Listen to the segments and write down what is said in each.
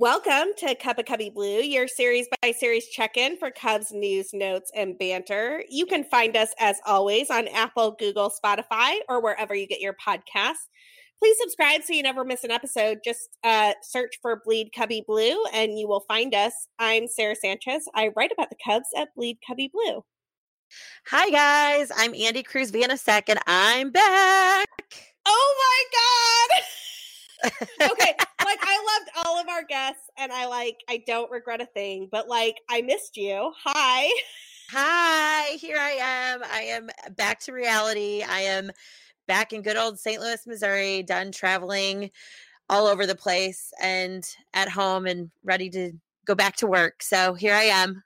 Welcome to Cup of Cubby Blue, your series by series check in for Cubs news, notes, and banter. You can find us, as always, on Apple, Google, Spotify, or wherever you get your podcasts. Please subscribe so you never miss an episode. Just uh, search for Bleed Cubby Blue and you will find us. I'm Sarah Sanchez. I write about the Cubs at Bleed Cubby Blue. Hi, guys. I'm Andy Cruz Vanasek, and I'm back. Oh my God. okay, like I loved all of our guests and I like I don't regret a thing, but like I missed you. Hi. Hi, here I am. I am back to reality. I am back in good old St. Louis, Missouri, done traveling all over the place and at home and ready to go back to work. So here I am.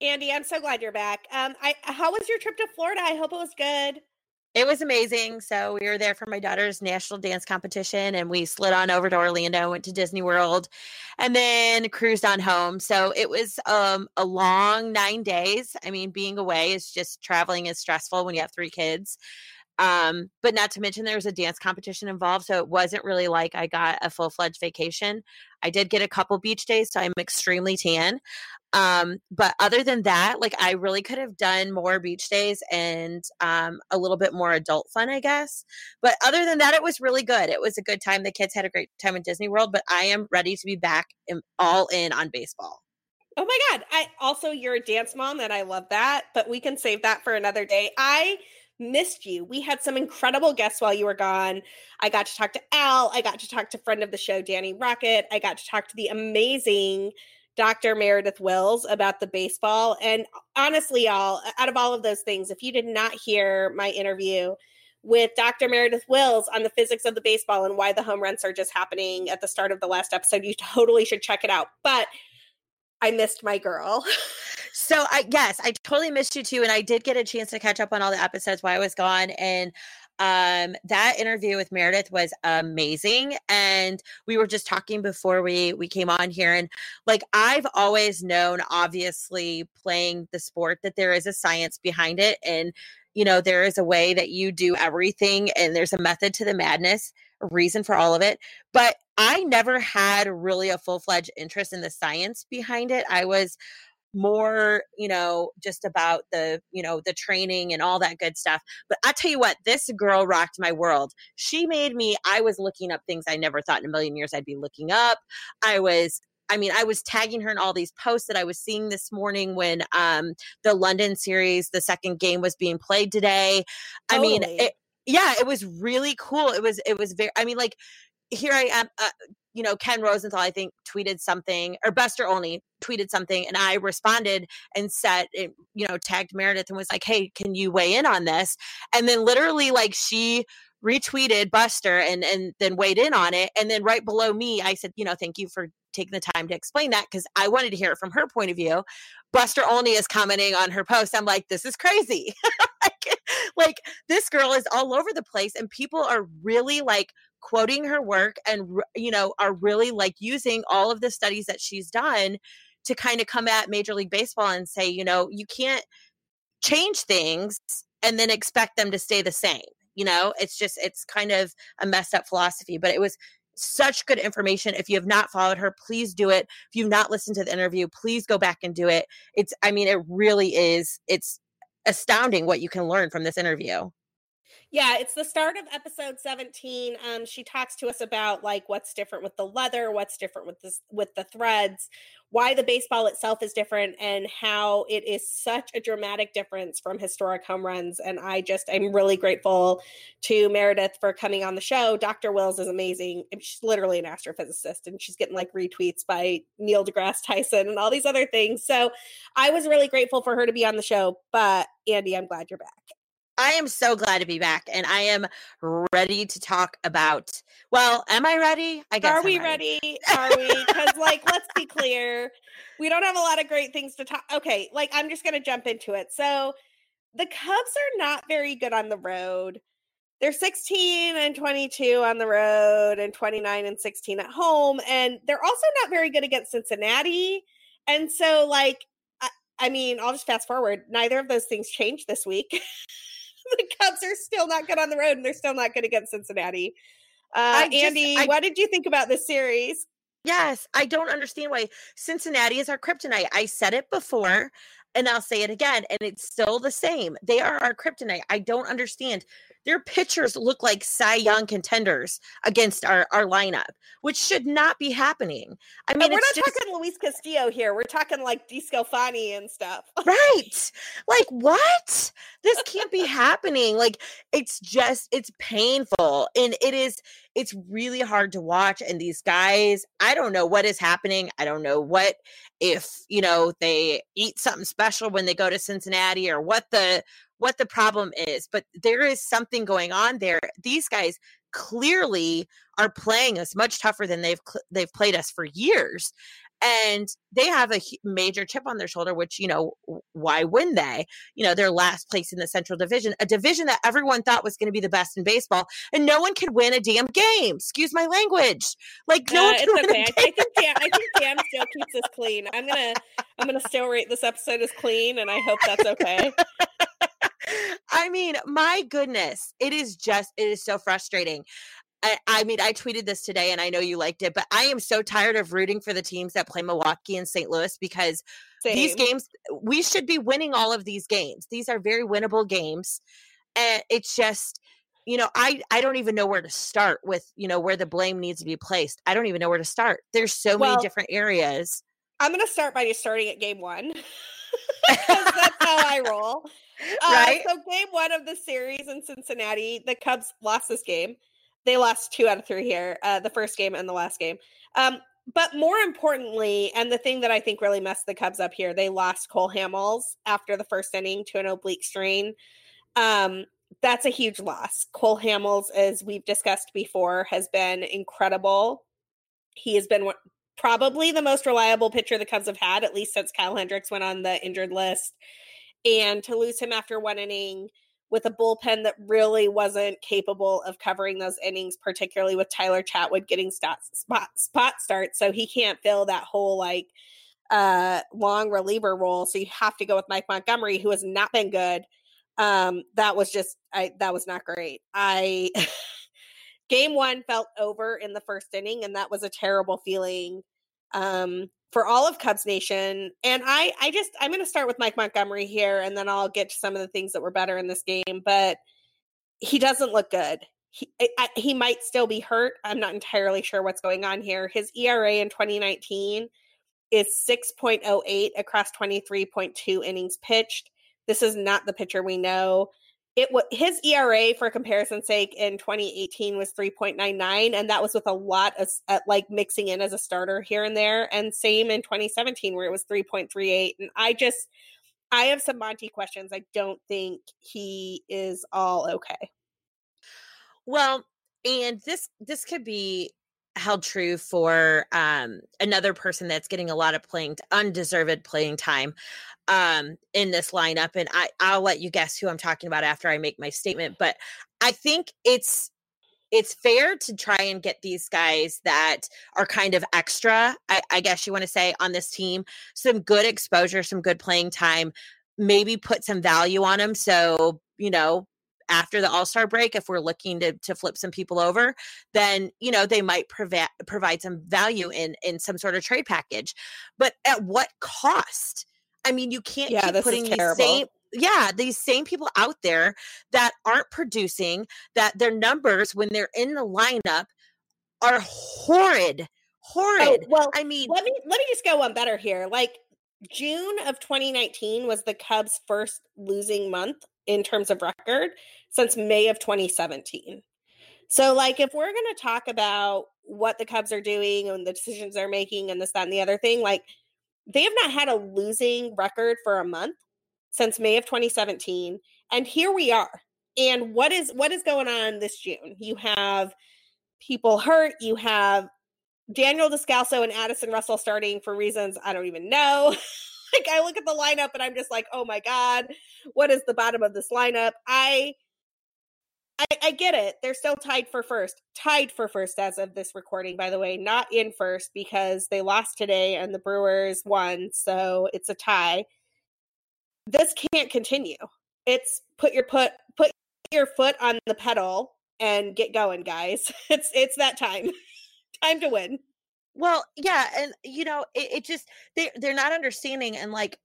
Andy, I'm so glad you're back. Um, I how was your trip to Florida? I hope it was good. It was amazing. So we were there for my daughter's national dance competition and we slid on over to Orlando, went to Disney World, and then cruised on home. So it was um, a long nine days. I mean, being away is just traveling is stressful when you have three kids. Um, but not to mention there was a dance competition involved. So it wasn't really like I got a full fledged vacation. I did get a couple beach days, so I'm extremely tan. Um, but other than that, like I really could have done more beach days and um, a little bit more adult fun, I guess. But other than that, it was really good. It was a good time. The kids had a great time in Disney World, but I am ready to be back in, all in on baseball. Oh my God. I also, you're a dance mom, and I love that, but we can save that for another day. I missed you. We had some incredible guests while you were gone. I got to talk to Al. I got to talk to friend of the show, Danny Rocket. I got to talk to the amazing Dr. Meredith Wills about the baseball. And honestly, y'all, out of all of those things, if you did not hear my interview with Dr. Meredith Wills on the physics of the baseball and why the home runs are just happening at the start of the last episode, you totally should check it out. But I missed my girl. So I yes, I totally missed you too, and I did get a chance to catch up on all the episodes while I was gone, and um that interview with Meredith was amazing and we were just talking before we we came on here and like I've always known obviously playing the sport that there is a science behind it and you know there is a way that you do everything and there's a method to the madness a reason for all of it but I never had really a full-fledged interest in the science behind it. I was more, you know, just about the, you know, the training and all that good stuff. But I tell you what, this girl rocked my world. She made me, I was looking up things I never thought in a million years I'd be looking up. I was I mean, I was tagging her in all these posts that I was seeing this morning when um, the London series, the second game was being played today. Totally. I mean, it, yeah, it was really cool. It was, it was very, I mean, like, here I am, uh, you know, Ken Rosenthal, I think, tweeted something, or Buster Olney tweeted something, and I responded and said, it, you know, tagged Meredith and was like, hey, can you weigh in on this? And then literally, like, she retweeted Buster and and then weighed in on it. And then right below me, I said, you know, thank you for taking the time to explain that because I wanted to hear it from her point of view. Buster Olney is commenting on her post. I'm like, this is crazy. like, like this girl is all over the place, and people are really like quoting her work and you know are really like using all of the studies that she's done to kind of come at major league baseball and say you know you can't change things and then expect them to stay the same. You know it's just it's kind of a messed up philosophy but it was such good information. If you have not followed her please do it. If you've not listened to the interview please go back and do it. It's i mean it really is it's astounding what you can learn from this interview yeah, it's the start of episode 17. Um, she talks to us about like what's different with the leather, what's different with this with the threads, why the baseball itself is different, and how it is such a dramatic difference from historic home runs. And I just I'm really grateful to Meredith for coming on the show. Dr. Wills is amazing. She's literally an astrophysicist, and she's getting like retweets by Neil deGrasse Tyson and all these other things. So I was really grateful for her to be on the show. But Andy, I'm glad you're back. I am so glad to be back and I am ready to talk about. Well, am I ready? I guess. Are we ready? ready? Are we? Because, like, let's be clear, we don't have a lot of great things to talk. Okay, like, I'm just going to jump into it. So, the Cubs are not very good on the road. They're 16 and 22 on the road and 29 and 16 at home. And they're also not very good against Cincinnati. And so, like, I, I mean, I'll just fast forward. Neither of those things changed this week. the Cubs are still not good on the road, and they're still not good against Cincinnati. Uh, just, Andy, I, what did you think about this series? Yes, I don't understand why Cincinnati is our kryptonite. I said it before and I'll say it again, and it's still the same. They are our kryptonite. I don't understand. Their pitchers look like Cy Young contenders against our, our lineup, which should not be happening. I mean, we're not just, talking Luis Castillo here. We're talking like DeSclafani and stuff. right. Like, what? This can't be happening. Like, it's just, it's painful. And it is, it's really hard to watch. And these guys, I don't know what is happening. I don't know what, if, you know, they eat something special when they go to Cincinnati or what the, what the problem is, but there is something going on there. These guys clearly are playing us much tougher than they've they've played us for years. And they have a major chip on their shoulder, which, you know, why wouldn't they? You know, they're last place in the Central Division, a division that everyone thought was going to be the best in baseball, and no one could win a damn game. Excuse my language. Like, no uh, it's okay. I, I, think Dan, I think Dan still keeps us clean. I'm gonna, I'm gonna still rate this episode as clean, and I hope that's okay. I mean, my goodness, it is just, it is so frustrating. I, I, mean, I tweeted this today and I know you liked it, but I am so tired of rooting for the teams that play Milwaukee and St. Louis because Same. these games, we should be winning all of these games. These are very winnable games. And it's just, you know, I, I don't even know where to start with, you know, where the blame needs to be placed. I don't even know where to start. There's so well, many different areas. I'm going to start by just starting at game one how I roll. Uh, right. So game one of the series in Cincinnati, the Cubs lost this game. They lost two out of three here, uh, the first game and the last game. Um, but more importantly, and the thing that I think really messed the Cubs up here, they lost Cole Hamels after the first inning to an oblique strain. Um, that's a huge loss. Cole Hamels, as we've discussed before, has been incredible. He has been probably the most reliable pitcher the Cubs have had, at least since Kyle Hendricks went on the injured list. And to lose him after one inning with a bullpen that really wasn't capable of covering those innings, particularly with Tyler Chatwood getting spot spot starts, so he can't fill that whole like uh long reliever role. So you have to go with Mike Montgomery, who has not been good. Um, that was just I that was not great. I game one felt over in the first inning, and that was a terrible feeling. Um, for all of Cubs Nation. And I, I just, I'm going to start with Mike Montgomery here, and then I'll get to some of the things that were better in this game. But he doesn't look good. He, I, he might still be hurt. I'm not entirely sure what's going on here. His ERA in 2019 is 6.08 across 23.2 innings pitched. This is not the pitcher we know it was his ERA for comparison's sake in 2018 was 3.99 and that was with a lot of uh, like mixing in as a starter here and there and same in 2017 where it was 3.38 and I just I have some Monty questions. I don't think he is all okay. Well, and this this could be held true for um, another person that's getting a lot of playing undeserved playing time um, in this lineup and I I'll let you guess who I'm talking about after I make my statement but I think it's it's fair to try and get these guys that are kind of extra I, I guess you want to say on this team some good exposure some good playing time maybe put some value on them so you know after the all-star break if we're looking to, to flip some people over then you know they might provide provide some value in in some sort of trade package. But at what cost? I mean you can't yeah, keep putting these same yeah these same people out there that aren't producing that their numbers when they're in the lineup are horrid oh, horrid. oh, well i mean let me let me just go one better here. Like June of 2019 was the Cubs' first losing month in terms of record since May of 2017. So, like, if we're going to talk about what the Cubs are doing and the decisions they're making and this, that, and the other thing, like, they have not had a losing record for a month since May of 2017. And here we are. And what is what is going on this June? You have people hurt, you have Daniel Descalso and Addison Russell starting for reasons I don't even know. like I look at the lineup and I'm just like, oh my God, what is the bottom of this lineup? I I, I get it. They're still tied for first. Tied for first as of this recording, by the way, not in first because they lost today and the Brewers won. So it's a tie. This can't continue. It's put your put put your foot on the pedal and get going, guys. It's it's that time. time to win. Well, yeah, and you know, it, it just they they're not understanding and like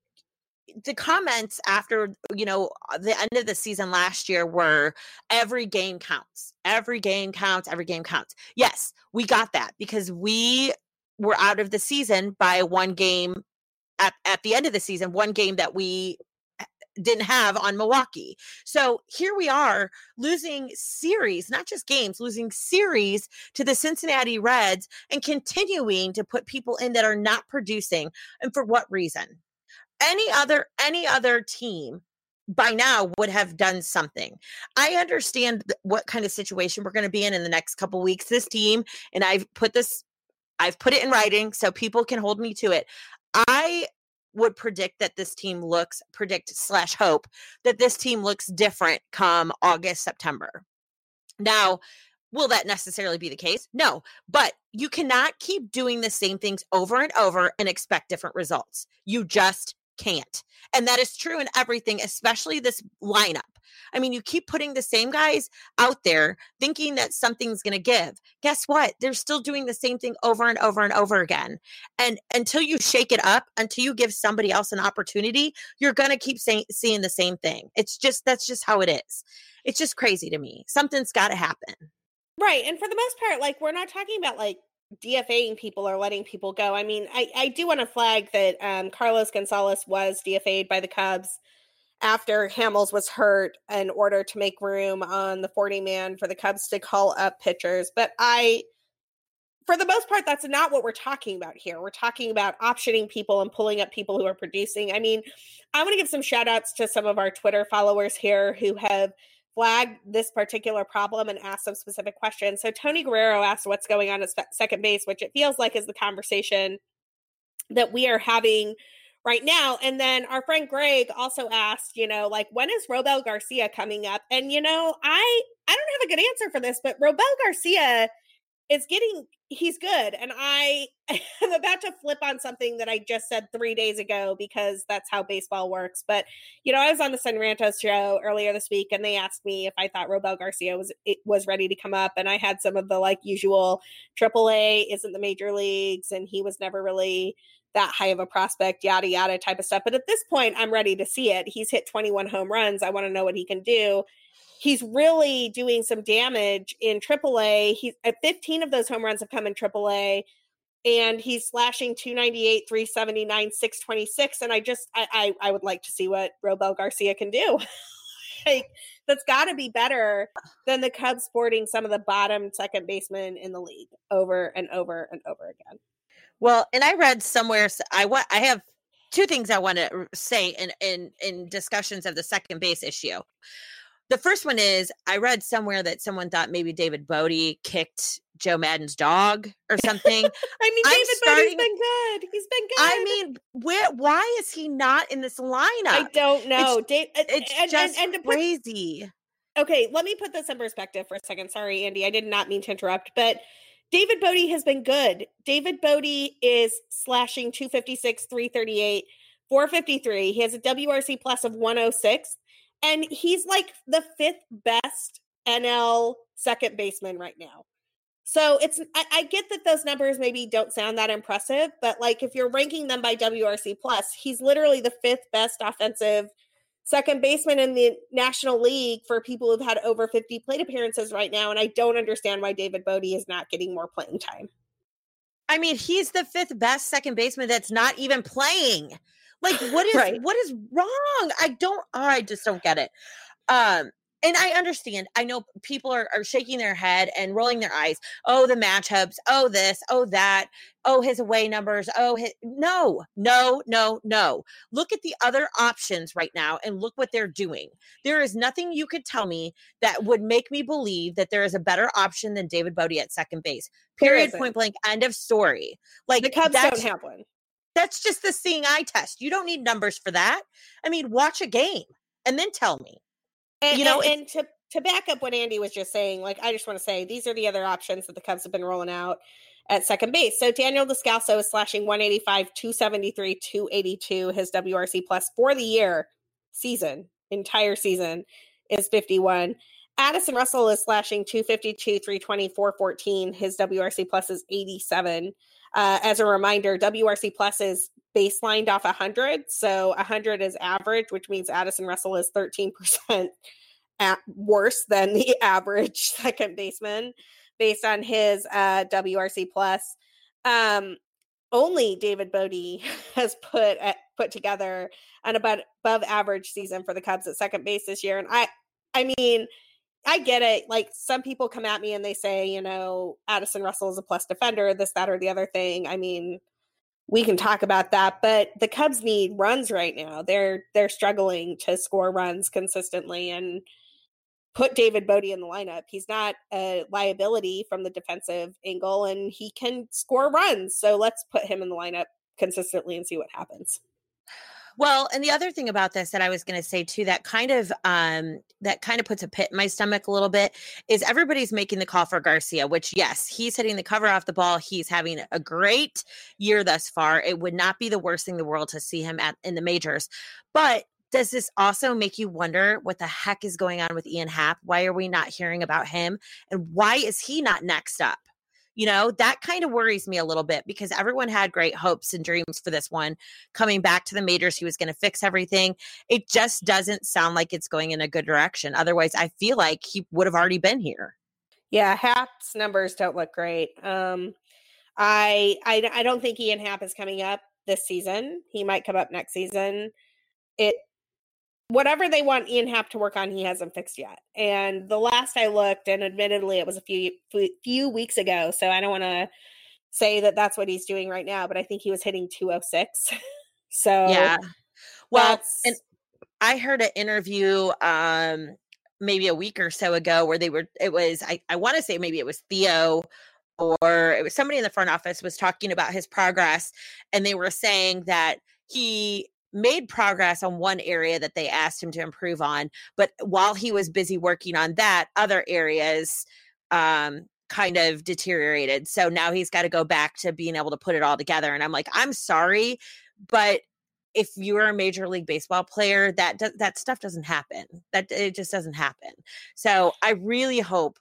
the comments after you know uh, the end of the season last year were every game counts. Every game counts. Every game counts. Yes we got that because we were out of the season by one game at, at the end of the season one game that we didn't have on Milwaukee. So here we are losing series, not just games, losing series to the Cincinnati Reds and continuing to put people in that are not producing. And for what reason? any other any other team by now would have done something. I understand what kind of situation we're going to be in in the next couple weeks. This team, and I've put this, I've put it in writing so people can hold me to it. I would predict that this team looks, predict slash hope that this team looks different come August, September. Now, Will that necessarily be the case? No, but you cannot keep doing the same things over and over and expect different results. You just can't. And that is true in everything, especially this lineup. I mean, you keep putting the same guys out there thinking that something's going to give. Guess what? They're still doing the same thing over and over and over again. And until you shake it up, until you give somebody else an opportunity, you're going to keep saying, seeing the same thing. It's just, that's just how it is. It's just crazy to me. Something's got to happen. Right. And for the most part, like, we're not talking about like DFAing people or letting people go. I mean, I, I do want to flag that um, Carlos Gonzalez was DFA'd by the Cubs after Hamels was hurt in order to make room on the 40 man for the Cubs to call up pitchers. But I, for the most part, that's not what we're talking about here. We're talking about optioning people and pulling up people who are producing. I mean, I want to give some shout outs to some of our Twitter followers here who have flag this particular problem and ask some specific questions. So Tony Guerrero asked what's going on at second base, which it feels like is the conversation that we are having right now. And then our friend Greg also asked, you know, like when is Robel Garcia coming up? And you know, I I don't have a good answer for this, but Robel Garcia is getting he's good and i am about to flip on something that i just said three days ago because that's how baseball works but you know i was on the Son Rantos show earlier this week and they asked me if i thought robel garcia was was ready to come up and i had some of the like usual aaa isn't the major leagues and he was never really that high of a prospect yada yada type of stuff but at this point i'm ready to see it. He's hit 21 home runs. I want to know what he can do he's really doing some damage in AAA. He's at 15 of those home runs have come in AAA and he's slashing 298, 379, 626. And I just I I, I would like to see what Robel Garcia can do. like that's got to be better than the Cubs sporting some of the bottom second basemen in the league over and over and over again. Well, and I read somewhere I want I have two things I want to say in in in discussions of the second base issue. The first one is I read somewhere that someone thought maybe David Bote kicked Joe Maddon's dog or something. I mean, David starting, Bote's been good. He's been good. I mean, where? Why is he not in this lineup? I don't know. It's, Dave, it's and, just and, and crazy. Put, okay, let me put this in perspective for a second. Sorry, Andy, I did not mean to interrupt, but David Bote has been good. David Bote is slashing 256, 338, 453. He has a WRC plus of 106 and he's like the fifth best NL second baseman right now. So it's I, I, get that those numbers maybe don't sound that impressive, but like if you're ranking them by WRC plus, he's literally the fifth best offensive second baseman in the National League for people who've had over 50 plate appearances right now. And I don't understand why David Bote is not getting more playing time. I mean, he's the fifth best second baseman that's not even playing. Like what is right. what is wrong? I don't I just don't get it. Um and I understand. I know people are, are shaking their head and rolling their eyes. Oh, the matchups. Oh, this. Oh, that. Oh, his away numbers. Oh, his, no, no, no, no. Look at the other options right now and look what they're doing. There is nothing you could tell me that would make me believe that there is a better option than David Bote at second base. Period. Point blank. End of story. Like the Cubs don't have one. That's just the seeing eye test. You don't need numbers for that. I mean, watch a game and then tell me. And, you know, and, and to to back up what Andy was just saying, like I just want to say these are the other options that the Cubs have been rolling out at second base. So Daniel Descalso is slashing 185, 273, 282. His WRC plus for the year season, entire season is 51. Addison Russell is slashing 252, 320, 414. His WRC plus is 87. Uh, as a reminder, WRC plus is baselined off 100. So 100 is average, which means Addison Russell is 13% at worse than the average second baseman based on his uh, WRC plus. Um, only David Bote has put uh, put together an about above average season for the Cubs at second base this year, and I, I mean, I get it. Like some people come at me and they say, you know, Addison Russell is a plus defender, this, that, or the other thing. I mean, we can talk about that, but the Cubs need runs right now. They're they're struggling to score runs consistently and put David Bote in the lineup. He's not a liability from the defensive angle and he can score runs. So let's put him in the lineup consistently and see what happens. Well, and the other thing about this that I was going to say too that kind of um that kind of puts a pit in my stomach a little bit is everybody's making the call for Garcia, which yes, he's hitting the cover off the ball. He's having a great year thus far. It would not be the worst thing in the world to see him at in the majors. But does this also make you wonder what the heck is going on with Ian Happ? Why are we not hearing about him? And why is he not next up? You know, that kind of worries me a little bit because everyone had great hopes and dreams for this one. Coming back to the majors, he was going to fix everything. It just doesn't sound like it's going in a good direction. Otherwise, I feel like he would have already been here. Yeah, Happ's numbers don't look great. Um, I, I I don't think Ian Happ is coming up this season. He might come up next season. It whatever they want Ian Happ to work on, he hasn't fixed yet. And the last I looked, and admittedly, it was a few few weeks ago, so I don't want to say that that's what he's doing right now. But I think he was hitting 206. so yeah, well, and I heard an interview um maybe a week or so ago where they were. It was I I want to say maybe it was Theo or it was somebody in the front office was talking about his progress and they were saying that he made progress on one area that they asked him to improve on but while he was busy working on that other areas um kind of deteriorated. So now he's got to go back to being able to put it all together and i'm like i'm sorry but if you're a major league baseball player that that stuff doesn't happen. That it just doesn't happen. So i really hope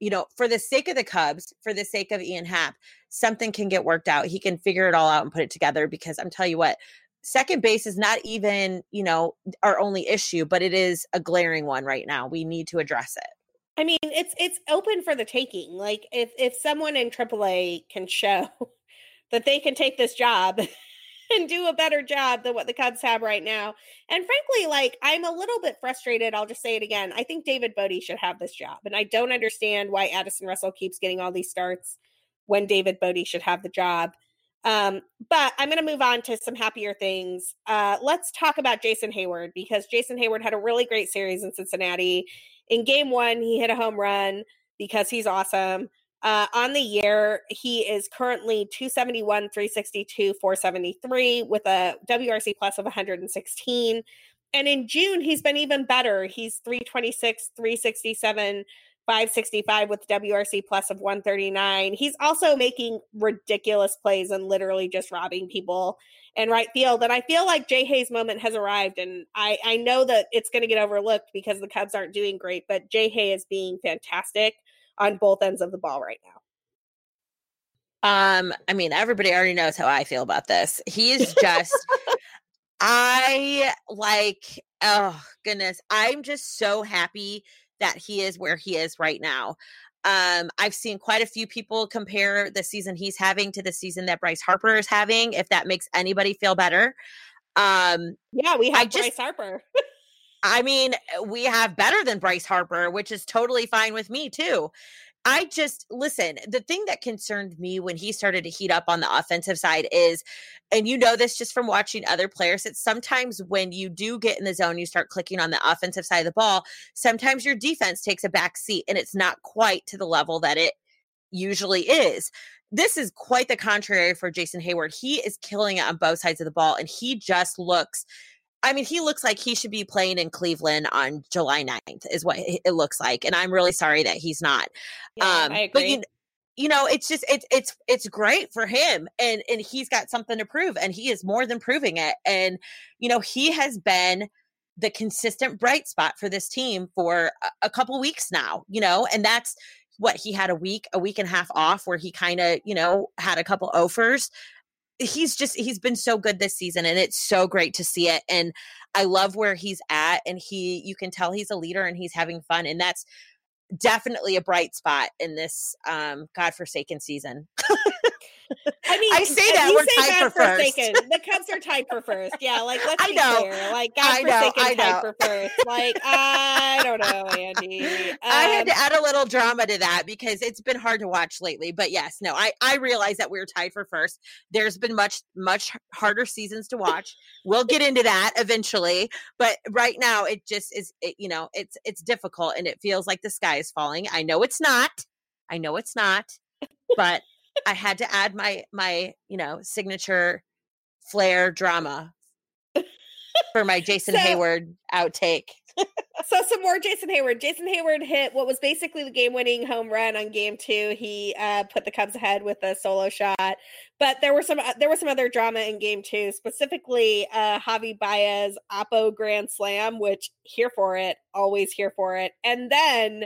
you know for the sake of the cubs for the sake of ian happ something can get worked out. He can figure it all out and put it together because i'm telling you what second base is not even, you know, our only issue, but it is a glaring one right now. We need to address it. I mean, it's it's open for the taking. Like if if someone in AAA can show that they can take this job and do a better job than what the Cubs have right now. And frankly, like I'm a little bit frustrated. I'll just say it again. I think David Bote should have this job. And I don't understand why Addison Russell keeps getting all these starts when David Bote should have the job. Um, but I'm going to move on to some happier things. Uh, let's talk about Jason Heyward because Jason Heyward had a really great series in Cincinnati. In game one, he hit a home run because he's awesome. Uh, on the year, he is currently 271, 362, 473 with a WRC plus of 116. And in June, he's been even better. He's 326, 367, 565 with WRC plus of 139. He's also making ridiculous plays and literally just robbing people in right field. And I feel like Jay Hayes' moment has arrived. And I, I know that it's going to get overlooked because the Cubs aren't doing great, but Jay Hay is being fantastic on both ends of the ball right now. Um, I mean, everybody already knows how I feel about this. He is just I like, oh goodness, I'm just so happy that he is where he is right now. Um, I've seen quite a few people compare the season he's having to the season that Bryce Harper is having, if that makes anybody feel better. Um, yeah, we have Bryce Harper. I mean, we have better than Bryce Harper, which is totally fine with me too. I just listen, the thing that concerned me when he started to heat up on the offensive side is, and you know this just from watching other players, that sometimes when you do get in the zone, you start clicking on the offensive side of the ball, sometimes your defense takes a back seat and it's not quite to the level that it usually is. This is quite the contrary for Jason Heyward. He is killing it on both sides of the ball and he just looks I mean, he looks like he should be playing in Cleveland on July 9th, is what it looks like. And I'm really sorry that he's not. Yeah, um, I agree. But you, you know, it's just it's it's it's great for him, and and he's got something to prove, and he is more than proving it. And you know, he has been the consistent bright spot for this team for a, a couple weeks now, you know, and that's what he had a week, a week and a half off where he kind of, you know, had a couple offers. He's just he's been so good this season and it's so great to see it and I love where he's at and he you can tell he's a leader and he's having fun and that's definitely a bright spot in this um godforsaken season. I mean, I say that we're say tied for first. forsaken. The Cubs are tied for first. Yeah, like let's I be know. clear. Like God I know, forsaken I tied for first. Like I don't know, Andy. I had Um, to add a little drama to that because it's been hard to watch lately. But yes, no, I I realize that we are tied for first. There's been much much harder seasons to watch. We'll get into that eventually, but right now it just is. It, you know, it's it's difficult and it feels like the sky is falling. I know it's not. I know it's not, but I had to add my my you know signature flair drama for my Jason So- Heyward outtake. so some more Jason Heyward. Jason Heyward hit what was basically the game-winning home run on game two. He uh, put the Cubs ahead with a solo shot, but there were some uh, there was some other drama in game two, specifically uh, Javi Baez Oppo Grand Slam, which here for it, always here for it, and then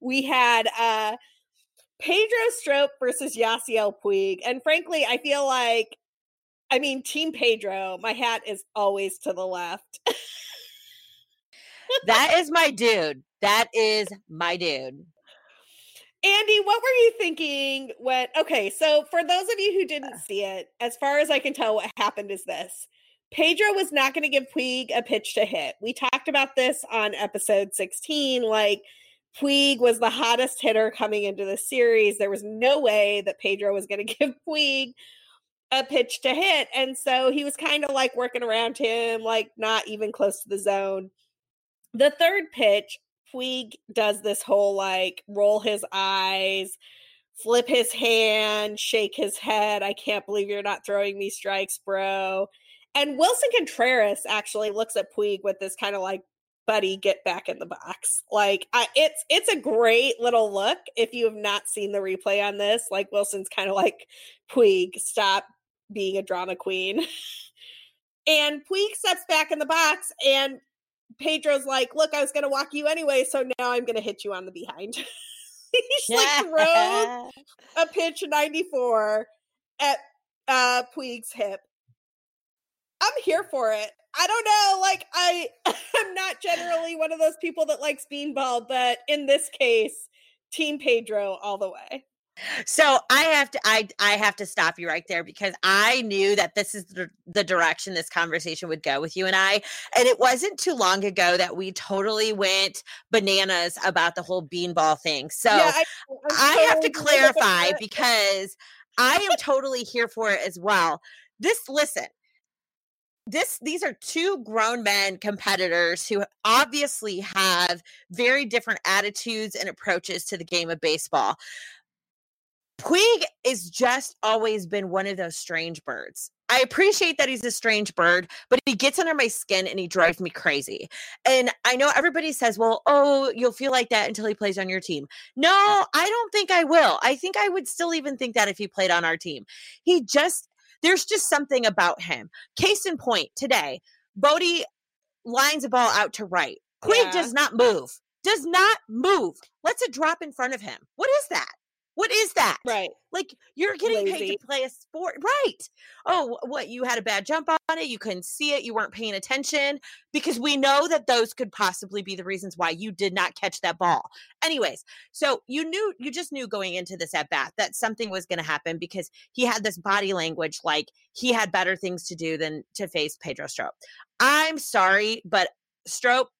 we had uh, Pedro Strop versus Yasiel Puig, and frankly, I feel like. I mean, Team Pedro, my hat is always to the left. that is my dude. That is my dude. Andy, what were you thinking when okay, so for those of you who Uh. didn't see it, as far as I can tell what happened is this. Pedro was not going to give Puig a pitch to hit. We talked about this on episode 16 like Puig was the hottest hitter coming into the series. There was no way that Pedro was going to give Puig a pitch to hit. And so he was kind of like working around him, like not even close to the zone. The third pitch, Puig does this whole like roll his eyes, flip his hand, shake his head. I can't believe you're not throwing me strikes, bro. And Willson Contreras actually looks at Puig with this kind of like, buddy, get back in the box. Like I, it's it's a great little look. If you have not seen the replay on this, like Wilson's kind of like, Puig, stop being a drama queen. and Puig steps back in the box and Pedro's like, look, I was gonna walk you anyway, so now I'm gonna hit you on the behind. He's like throws a pitch 94 at uh Puig's hip. I'm here for it. I don't know, like I I'm not generally one of those people that likes beanball, but in this case, Team Pedro all the way. So I have to I I have to stop you right there because I knew that this is the, the direction this conversation would go with you and I and it wasn't too long ago that we totally went bananas about the whole beanball thing. So I, I have to clarify because I am totally here for it as well. This listen, this these are two grown men competitors who obviously have very different attitudes and approaches to the game of baseball. Puig is just always been one of those strange birds. I appreciate that he's a strange bird, but he gets under my skin and he drives me crazy. And I know everybody says, well, oh, you'll feel like that until he plays on your team. No, I don't think I will. I think I would still even think that if he played on our team. He just, there's just something about him. Case in point, today, Bote lines a ball out to right. Puig Yeah. does not move, does not move. Lets it drop in front of him. What is that? What is that? right. Like you're getting paid to play a sport, right? Oh, what? You had a bad jump on it. You couldn't see it. You weren't paying attention because we know that those could possibly be the reasons why you did not catch that ball. Anyways, so you knew, you just knew going into this at bat that something was going to happen because he had this body language like he had better things to do than to face Pedro Strop. I'm sorry, but Strop,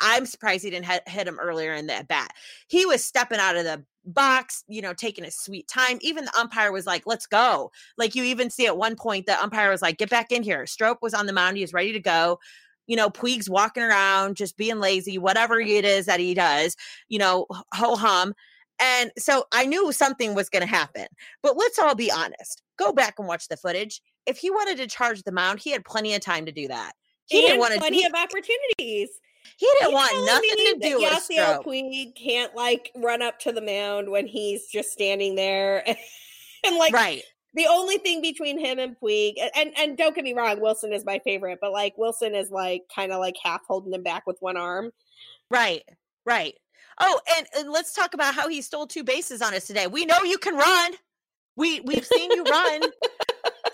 I'm surprised he didn't hit, him earlier in the at bat. He was stepping out of the box, you know, taking his sweet time. Even the umpire was like, let's go. Like you even see at one point, the umpire was like, get back in here. Strop was on the mound. He was ready to go. You know, Puig's walking around, just being lazy, whatever it is that he does, you know, ho hum. And so I knew something was going to happen. But let's all be honest. Go back and watch the footage. If he wanted to charge the mound, he had plenty of time to do that. He and didn't want to. plenty He, of opportunities. He didn't You want nothing to do with Yasiel. Puig can't like run up to the mound when he's just standing there and like Right. the only thing between him and Puig, and and don't get me wrong, Wilson is my favorite, but like Wilson is like kind of like half holding him back with one arm. Right, right. Oh, and, and let's talk about how he stole two bases on us today. We know you can run. We we've seen you run.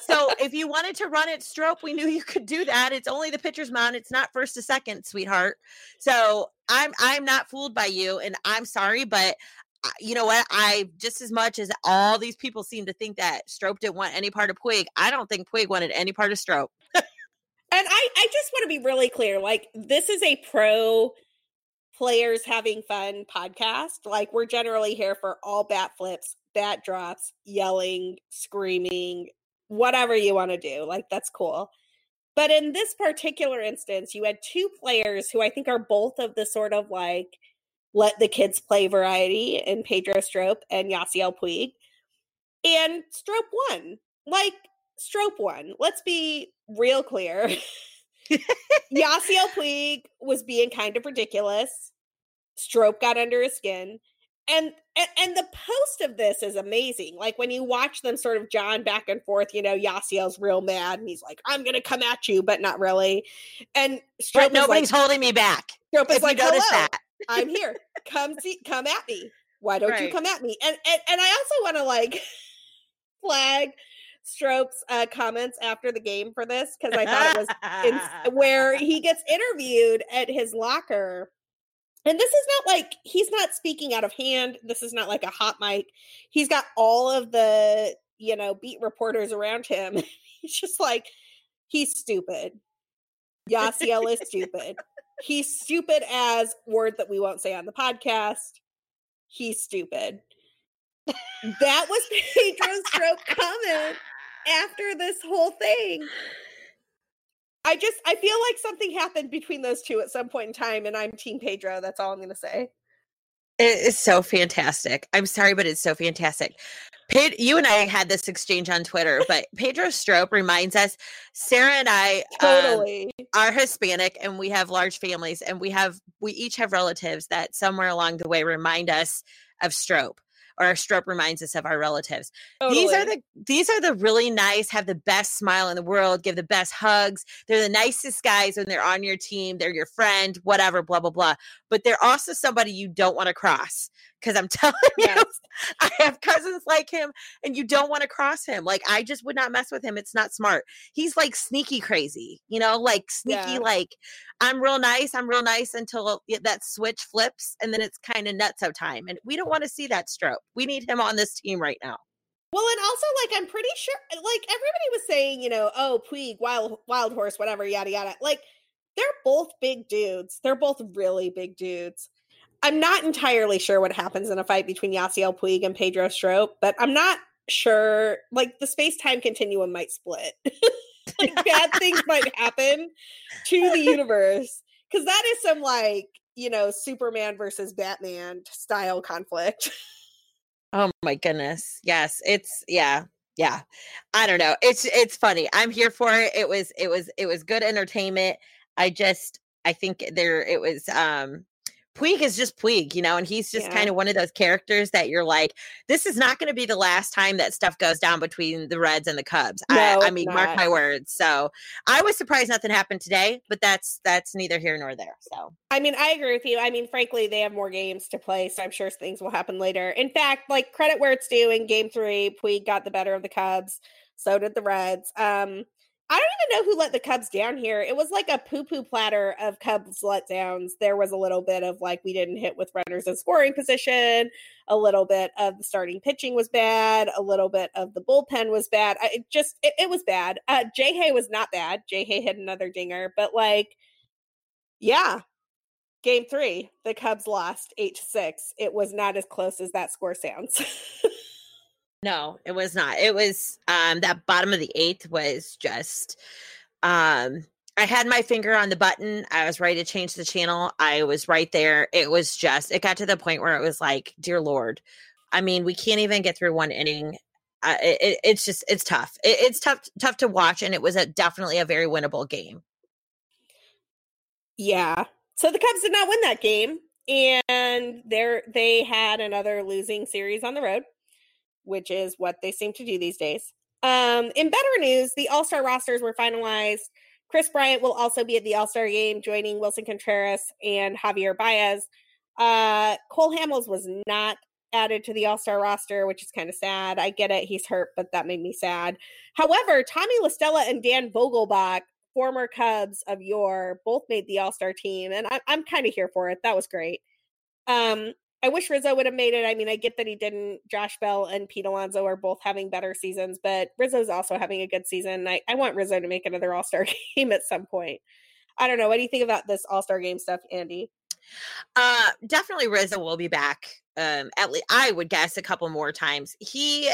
so if you wanted to run it Strop, we knew you could do that. It's only the pitcher's mound. It's not first to second, sweetheart. So I'm I'm not fooled by you, and I'm sorry, but uh, you know what? I just as much as all these people seem to think that Strop didn't want any part of Puig, I don't think Puig wanted any part of Strop. and I, I just want to be really clear. Like, this is a pro players having fun podcast. Like, we're generally here for all bat flips, bat drops, yelling, screaming, whatever you want to do. Like, that's cool. But in this particular instance, you had two players who I think are both of the sort of like let the kids play variety in Pedro Strop and Yasiel Puig. And Strop won. Like, Strop won. Let's be real clear. Yasiel Puig was being kind of ridiculous. Strop got under his skin. And, and and the post of this is amazing. Like when you watch them sort of John back and forth, you know, Yasiel's real mad and he's like, I'm gonna come at you, but not really. And Strop nobody's like, holding me back. Strop is like, Hello. that. I'm here. Come see, come at me. Why don't right. you come at me? And and, and I also want to like flag Strop's uh, comments after the game for this because I thought it was in, where he gets interviewed at his locker. And this is not like he's not speaking out of hand. This is not like a hot mic. He's got all of the, you know, beat reporters around him. he's just like, he's stupid. Yasiel is stupid. He's stupid as word that we won't say on the podcast. He's stupid. that was Pedro's Strop comment after this whole thing. I just I feel like something happened between those two at some point in time, and I'm Team Pedro. That's all I'm gonna say. It is so fantastic. I'm sorry, but it's so fantastic. Ped- you and I had this exchange on Twitter, but Pedro Strop reminds us Sarah and I um, totally um, are Hispanic and we have large families and we have we each have relatives that somewhere along the way remind us of Strop or our Strop reminds us of our relatives. Totally. These are the these are the really nice, have the best smile in the world, give the best hugs. They're the nicest guys when they're on your team. They're your friend, whatever, blah blah blah. But they're also somebody you don't want to cross because I'm telling yes. you, I have cousins like him, and you don't want to cross him. Like I just would not mess with him. It's not smart. He's like sneaky crazy, you know, like sneaky. Yeah. Like I'm real nice. I'm real nice until that switch flips, and then it's kind of nuts nutso time. And we don't want to see that Strop. We need him on this team right now. Well, and also like I'm pretty sure, like everybody was saying, you know, oh Puig, wild wild horse, whatever, yada yada. Like they're both big dudes. They're both really big dudes. I'm not entirely sure what happens in a fight between Yasiel Puig and Pedro Strop, but I'm not sure. Like the space time continuum might split. like bad things might happen to the universe because that is some like you know Superman versus Batman style conflict. oh my goodness! Yes, it's yeah yeah i don't know it's it's funny i'm here for it it was it was it was good entertainment i just i think there it was um Puig is just Puig, you know, and he's just yeah. kind of one of those characters that you're like, this is not going to be the last time that stuff goes down between the Reds and the Cubs. No, I, I mean, not. mark my words. So I was surprised nothing happened today, but that's that's neither here nor there. So I mean, I agree with you. I mean, frankly, they have more games to play, so I'm sure things will happen later. In fact, like credit where it's due. In Game Three, Puig got the better of the Cubs. So did the Reds. Um, I don't even know who let the Cubs down here. It was like a poo poo platter of Cubs letdowns. There was a little bit of like we didn't hit with runners in scoring position. A little bit of the starting pitching was bad. A little bit of the bullpen was bad. I, it just it, it was bad. Uh, Jay Hay was not bad. Jay Hay hit another dinger, but like, yeah, game three, the Cubs lost eight to six. It was not as close as that score sounds. No, it was not. It was um that bottom of the eighth was just um I had my finger on the button. I was ready to change the channel. I was right there. It was just it got to the point where it was like, dear lord. I mean, we can't even get through one inning. Uh, it, it's just it's tough. It, it's tough tough to watch, and it was a definitely a very winnable game. Yeah. So the Cubs did not win that game, and they they had another losing series on the road which is what they seem to do these days. Um, in better news, the All Star rosters were finalized. Kris Bryant will also be at the All Star game, joining Willson Contreras and Javier Baez. Uh, Cole Hamels was not added to the All Star roster, which is kind of sad. I get it, he's hurt, but that made me sad. However, Tommy La Stella and Dan Vogelbach, former Cubs of yore, both made the All Star team, and I, am kind of here for it. That was great. Um, I wish Rizzo would have made it. I mean, I get that he didn't. Josh Bell and Pete Alonso are both having better seasons, but Rizzo's also having a good season. I, I want Rizzo to make another All Star game at some point. I don't know. What do you think about this All Star game stuff, Andy? Uh, definitely Rizzo will be back. Um, at least I would guess a couple more times. He,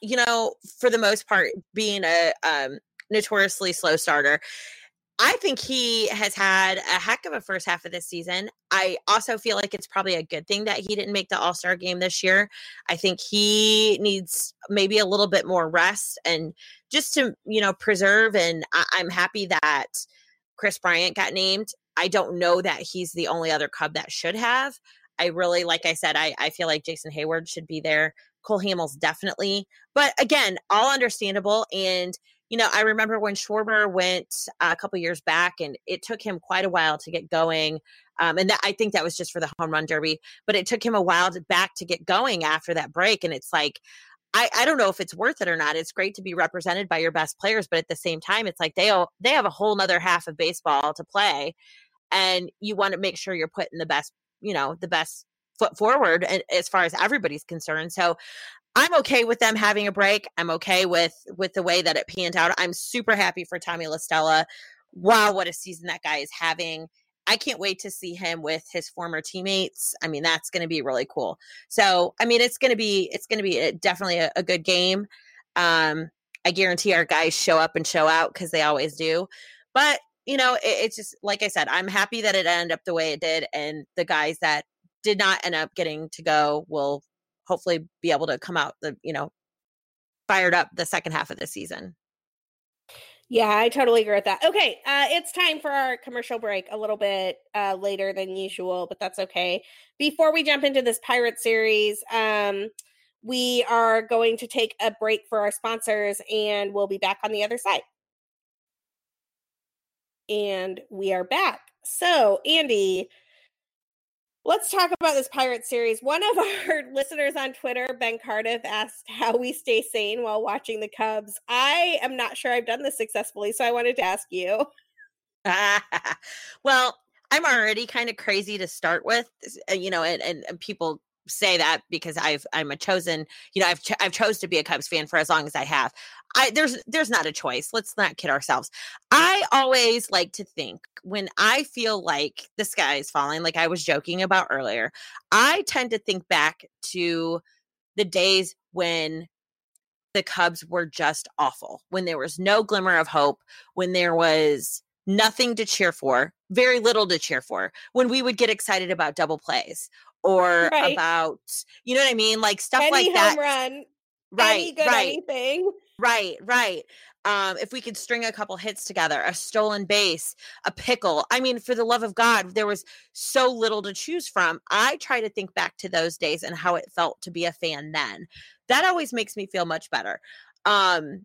you know, for the most part, being a um notoriously slow starter, I think he has had a heck of a first half of this season. I also feel like it's probably a good thing that he didn't make the All Star game this year. I think he needs maybe a little bit more rest and just to, you know, preserve. And I- I'm happy that Kris Bryant got named. I don't know that he's the only other Cub that should have. I really, like I said, I, I feel like Jason Heyward should be there. Cole Hamels definitely. But again, all understandable. And you know, I remember when Schwarber went uh, a couple years back, and it took him quite a while to get going. Um, and that, I think that was just for the home run derby, but it took him a while to, back to get going after that break. And it's like, I, I don't know if it's worth it or not. It's great to be represented by your best players, but at the same time, it's like they they have a whole nother half of baseball to play, and you want to make sure you're putting the best, you know, the best foot forward as far as everybody's concerned. So I'm okay with them having a break. I'm okay with with the way that it panned out. I'm super happy for Tommy La Stella. Wow, what a season that guy is having. I can't wait to see him with his former teammates. I mean, that's going to be really cool. So, I mean, it's going to be it's going to be a, definitely a, a, good game. Um, I guarantee our guys show up and show out because they always do. But you know, it, it's just like I said, I'm happy that it ended up the way it did, and the guys that did not end up getting to go will hopefully be able to come out the you know fired up the second half of the season. Yeah, I totally agree with that. Okay, uh, it's time for our commercial break a little bit uh, later than usual, but that's okay. Before we jump into this pirate series, um, we are going to take a break for our sponsors and we'll be back on the other side. And we are back. So, Andy, Let's talk about this pirate series. One of our listeners on Twitter, Ben Cardiff, asked how we stay sane while watching the Cubs. I am not sure I've done this successfully, so I wanted to ask you. well, I'm already kind of crazy to start with, uh, you know, and, and, and people say that because I've I'm a chosen, you know, I've ch- I've chose to be a Cubs fan for as long as I have. I there's there's not a choice. Let's not kid ourselves. I always like to think when I feel like the sky is falling, like I was joking about earlier, I tend to think back to the days when the Cubs were just awful, when there was no glimmer of hope, when there was nothing to cheer for, very little to cheer for, when we would get excited about double plays or right. about you know what I mean, like stuff Any like home that. Run, right, right, anything. Right, right. Um, if we could string a couple hits together, a stolen base, a pickle. I mean, for the love of God, there was so little to choose from. I try to think back to those days and how it felt to be a fan then. That always makes me feel much better. Um,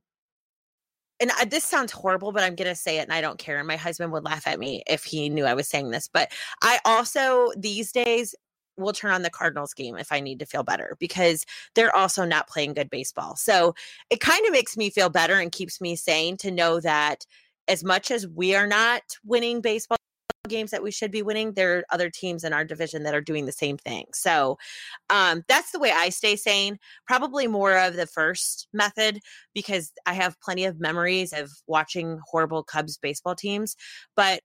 and I, this sounds horrible, but I'm going to say it and I don't care. And my husband would laugh at me if he knew I was saying this. But I also, these days, will turn on the Cardinals game if I need to feel better because they're also not playing good baseball. So it kind of makes me feel better and keeps me sane to know that as much as we are not winning baseball games that we should be winning, there are other teams in our division that are doing the same thing. So um, that's the way I stay sane. Probably more of the first method because I have plenty of memories of watching horrible Cubs baseball teams. But,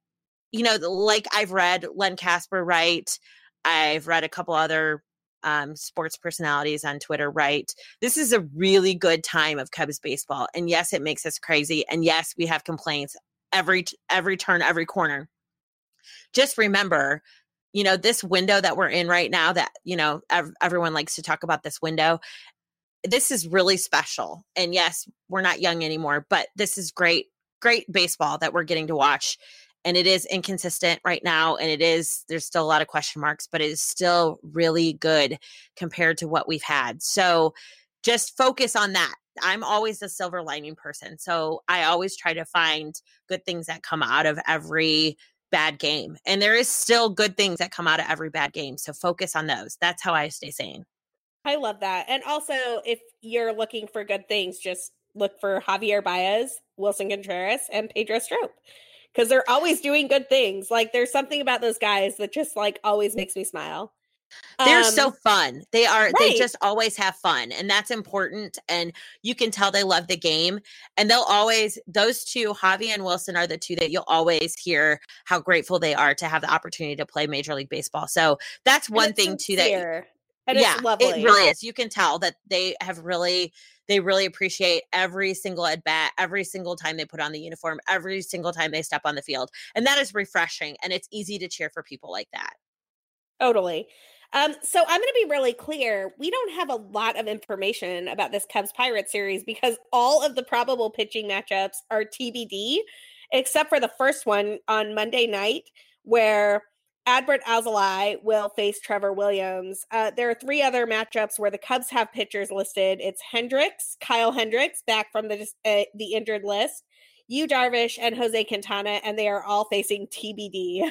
you know, like I've read Len Kasper, write, I've read a couple other um, sports personalities on Twitter write, this is a really good time of Cubs baseball. And yes, it makes us crazy. And yes, we have complaints every every turn, every corner. Just remember, you know, this window that we're in right now that, you know, ev- everyone likes to talk about this window. This is really special. And yes, we're not young anymore, but this is great, great baseball that we're getting to watch and it is inconsistent right now and it is there's still a lot of question marks but it is still really good compared to what we've had so just focus on that I'm always a silver lining person. So I always try to find good things that come out of every bad game. And there is still good things that come out of every bad game. So focus on those. That's how I stay sane. I love that. And also, if you're looking for good things, just look for Javier Baez, Willson Contreras, and Pedro Strop because they're always doing good things. Like there's something about those guys that just like always makes me smile. They're um, so fun. They are right. they just always have fun and that's important and you can tell they love the game and they'll always those two Javi and Willson are the two that you'll always hear how grateful they are to have the opportunity to play Major League Baseball. So that's one thing too that and yeah, it really is. You can tell that they have really they really appreciate every single at bat, every single time they put on the uniform, every single time they step on the field. And that is refreshing. And it's easy to cheer for people like that. Totally. Um, so I'm going to be really clear. We don't have a lot of information about this Cubs Pirate series because all of the probable pitching matchups are TBD, except for the first one on Monday night, where Adbert Alzolay will face Trevor Williams. Uh, there are three other matchups where the Cubs have pitchers listed. It's Hendricks, Kyle Hendricks, back from the uh, the injured list, Yu Darvish, and Jose Quintana, and they are all facing TBD.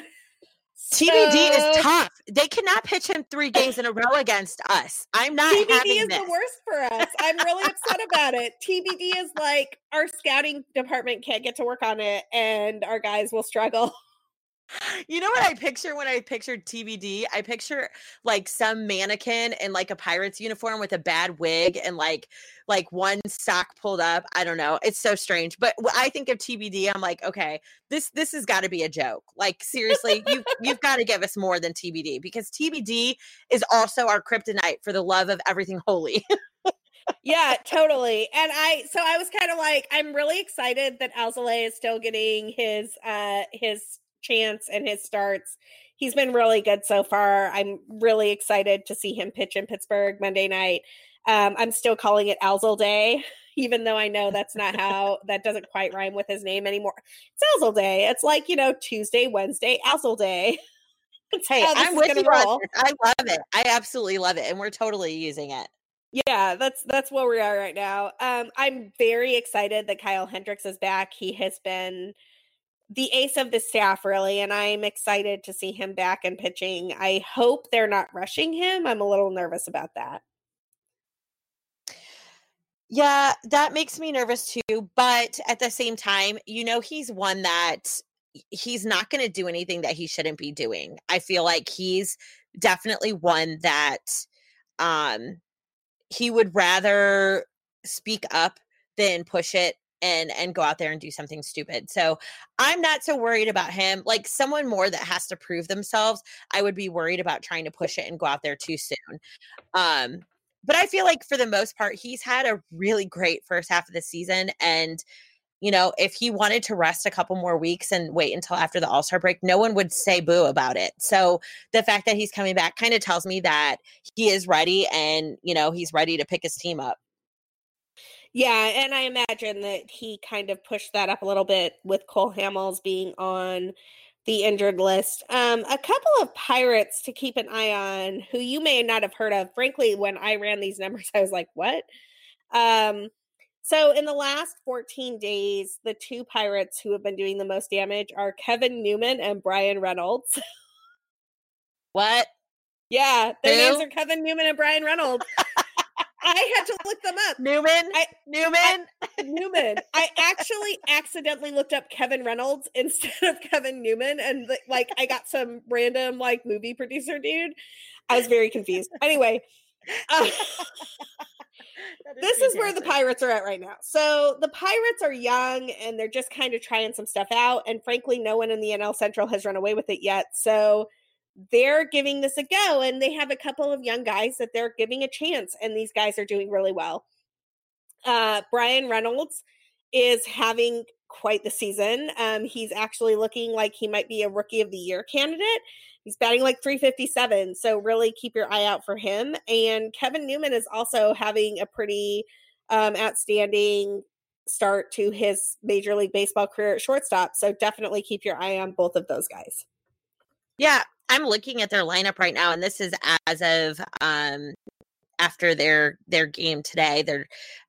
So, TBD is tough. They cannot pitch him three games in a row against us. I'm not. TBD is this. the worst for us. I'm really upset about it. TBD is like our scouting department can't get to work on it, and our guys will struggle. You know what I picture when I pictured TBD? I picture like some mannequin in like a pirate's uniform with a bad wig and like like one sock pulled up. I don't know. It's so strange. But I think of TBD, I'm like, okay, this this has got to be a joke. Like seriously, you you've got to give us more than TBD because TBD is also our kryptonite for the love of everything holy. yeah, totally. And I so I was kind of like I'm really excited that Alzolay is still getting his uh his chance and his starts. He's been really good so far. I'm really excited to see him pitch in Pittsburgh Monday night. Um, I'm still calling it Alzel Day, even though I know that's not how that doesn't quite rhyme with his name anymore. It's Alzel Day. It's like, you know, Tuesday, Wednesday, Alzel Day. hey, I'm with you roll. I love it. I absolutely love it. And we're totally using it. Yeah, that's that's where we are right now. Um, I'm very excited that Kyle Hendricks is back. He has been the ace of the staff, really, and I'm excited to see him back and pitching. I hope they're not rushing him. I'm a little nervous about that. Yeah, that makes me nervous too. But at the same time, you know, he's one that he's not going to do anything that he shouldn't be doing. I feel like he's definitely one that um he would rather speak up than push it and and go out there and do something stupid. So I'm not so worried about him. Like someone more that has to prove themselves, I would be worried about trying to push it and go out there too soon. Um, but I feel like for the most part, he's had a really great first half of the season. And, you know, if he wanted to rest a couple more weeks and wait until after the All Star break, no one would say boo about it. So the fact that he's coming back kind of tells me that he is ready and, you know, he's ready to pick his team up. Yeah, and I imagine that he kind of pushed that up a little bit with Cole Hamels being on the injured list. Um, a couple of pirates to keep an eye on who you may not have heard of. Frankly, when I ran these numbers, I was like, what? Um, so in the last 14 days, the two pirates who have been doing the most damage are Kevin Newman and Bryan Reynolds. What? Yeah, their who? names are Kevin Newman and Bryan Reynolds. I had to look them up. Newman. I, Newman. I, Newman. I actually accidentally looked up Kevin Reynolds instead of Kevin Newman, and like I got some random like movie producer dude. I was very confused. Anyway, uh, this is where the pirates are at right now. So the pirates are young and they're just kind of trying some stuff out. And frankly, no one in the NL Central has run away with it yet. So they're giving this a go and they have a couple of young guys that they're giving a chance and these guys are doing really well. Uh, bryan reynolds is having quite the season. Um, he's actually looking like he might be a rookie of the year candidate. He's batting like 357 so really keep your eye out for him. And kevin newman is also having a pretty um, outstanding start to his major league baseball career at shortstop so definitely keep your eye on both of those guys. Yeah I'm looking at their lineup right now, and this is as of um after their their game today. They're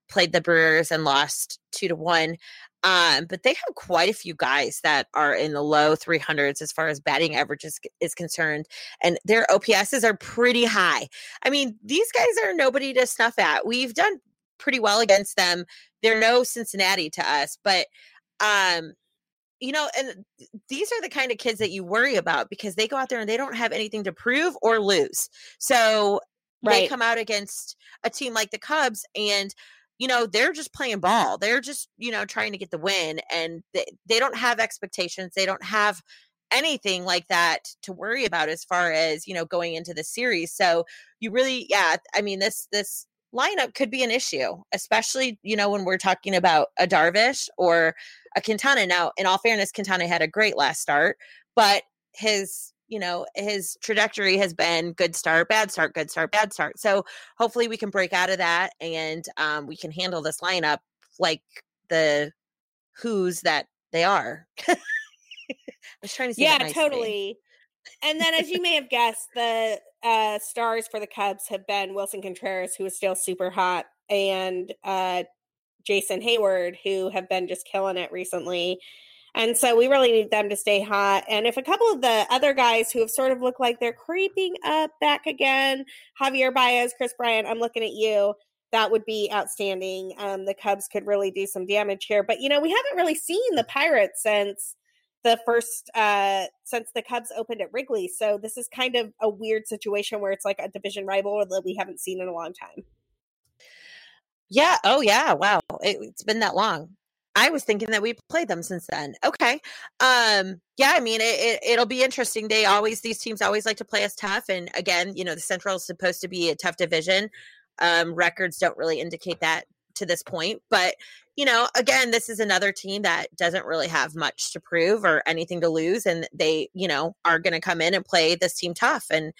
played the Brewers and lost two to one. Um, but they have quite a few guys that are in the low 300s as far as batting average is, is concerned, and their OPSs are pretty high. I mean, these guys are nobody to snuff at. We've done pretty well against them. They're no Cincinnati to us, but um, you know, and these are the kind of kids that you worry about because they go out there and they don't have anything to prove or lose. So right. they come out against a team like the Cubs and you know they're just playing ball they're just you know trying to get the win and they, they don't have expectations they don't have anything like that to worry about as far as you know going into the series so you really yeah i mean this this lineup could be an issue especially you know when we're talking about a darvish or a quintana. Now in all fairness quintana had a great last start but his you know his trajectory has been good start bad start good start bad start. So hopefully we can break out of that and um, we can handle this lineup like the who's that they are. I was trying to say yeah totally. And then as you may have guessed the uh, stars for the cubs have been Willson Contreras who is still super hot and uh, Jason Heyward, who have been just killing it recently and so we really need them to stay hot. And if a couple of the other guys who have sort of looked like they're creeping up back again, Javier Baez, Kris Bryant, I'm looking at you. That would be outstanding. Um, the Cubs could really do some damage here. But, you know, we haven't really seen the Pirates since the first uh since the Cubs opened at Wrigley. So this is kind of a weird situation where it's like a division rival that we haven't seen in a long time. Yeah. Oh, yeah. Wow. It, has been that long. I was thinking that we played them since then. Okay. Um, yeah, I mean, it, it, will be interesting. They always, these teams always like to play us tough. And again, you know, the Central is supposed to be a tough division. Um, records don't really indicate that to this point. But, you know, again, this is another team that doesn't really have much to prove or anything to lose. And they, you know, are going to come in and play this team tough and,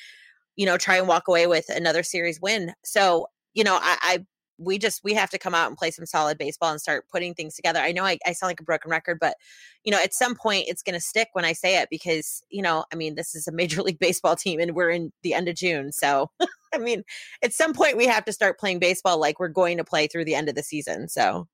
you know, try and walk away with another series win. So, you know, I, I we just we have to come out and play some solid baseball and start putting things together. I know I, I sound like a broken record, but you know, at some point it's gonna stick when I say it because, you know, I mean, this is a major league baseball team and we're in the end of June. So I mean, at some point we have to start playing baseball like we're going to play through the end of the season. So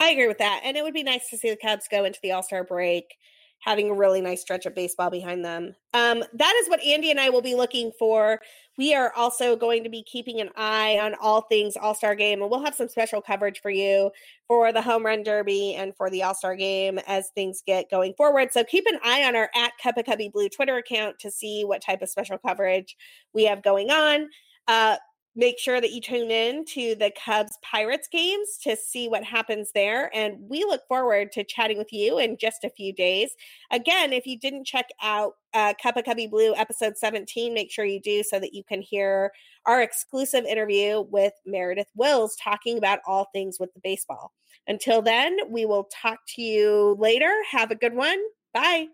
I agree with that. And it would be nice to see the Cubs go into the All Star break having a really nice stretch of baseball behind them. Um, that is what Andy and I will be looking for. We are also going to be keeping an eye on all things All Star Game, and we'll have some special coverage for you for the Home Run Derby and for the All Star Game as things get going forward. So keep an eye on our at Cup of Cubby Blue Twitter account to see what type of special coverage we have going on. Uh, make sure that you tune in to the Cubs Pirates games to see what happens there. And we look forward to chatting with you in just a few days. Again, if you didn't check out uh, Cup of Cubby Blue episode 17, make sure you do so that you can hear our exclusive interview with Meredith Wills talking about all things with the baseball. Until then, we will talk to you later. Have a good one. Bye.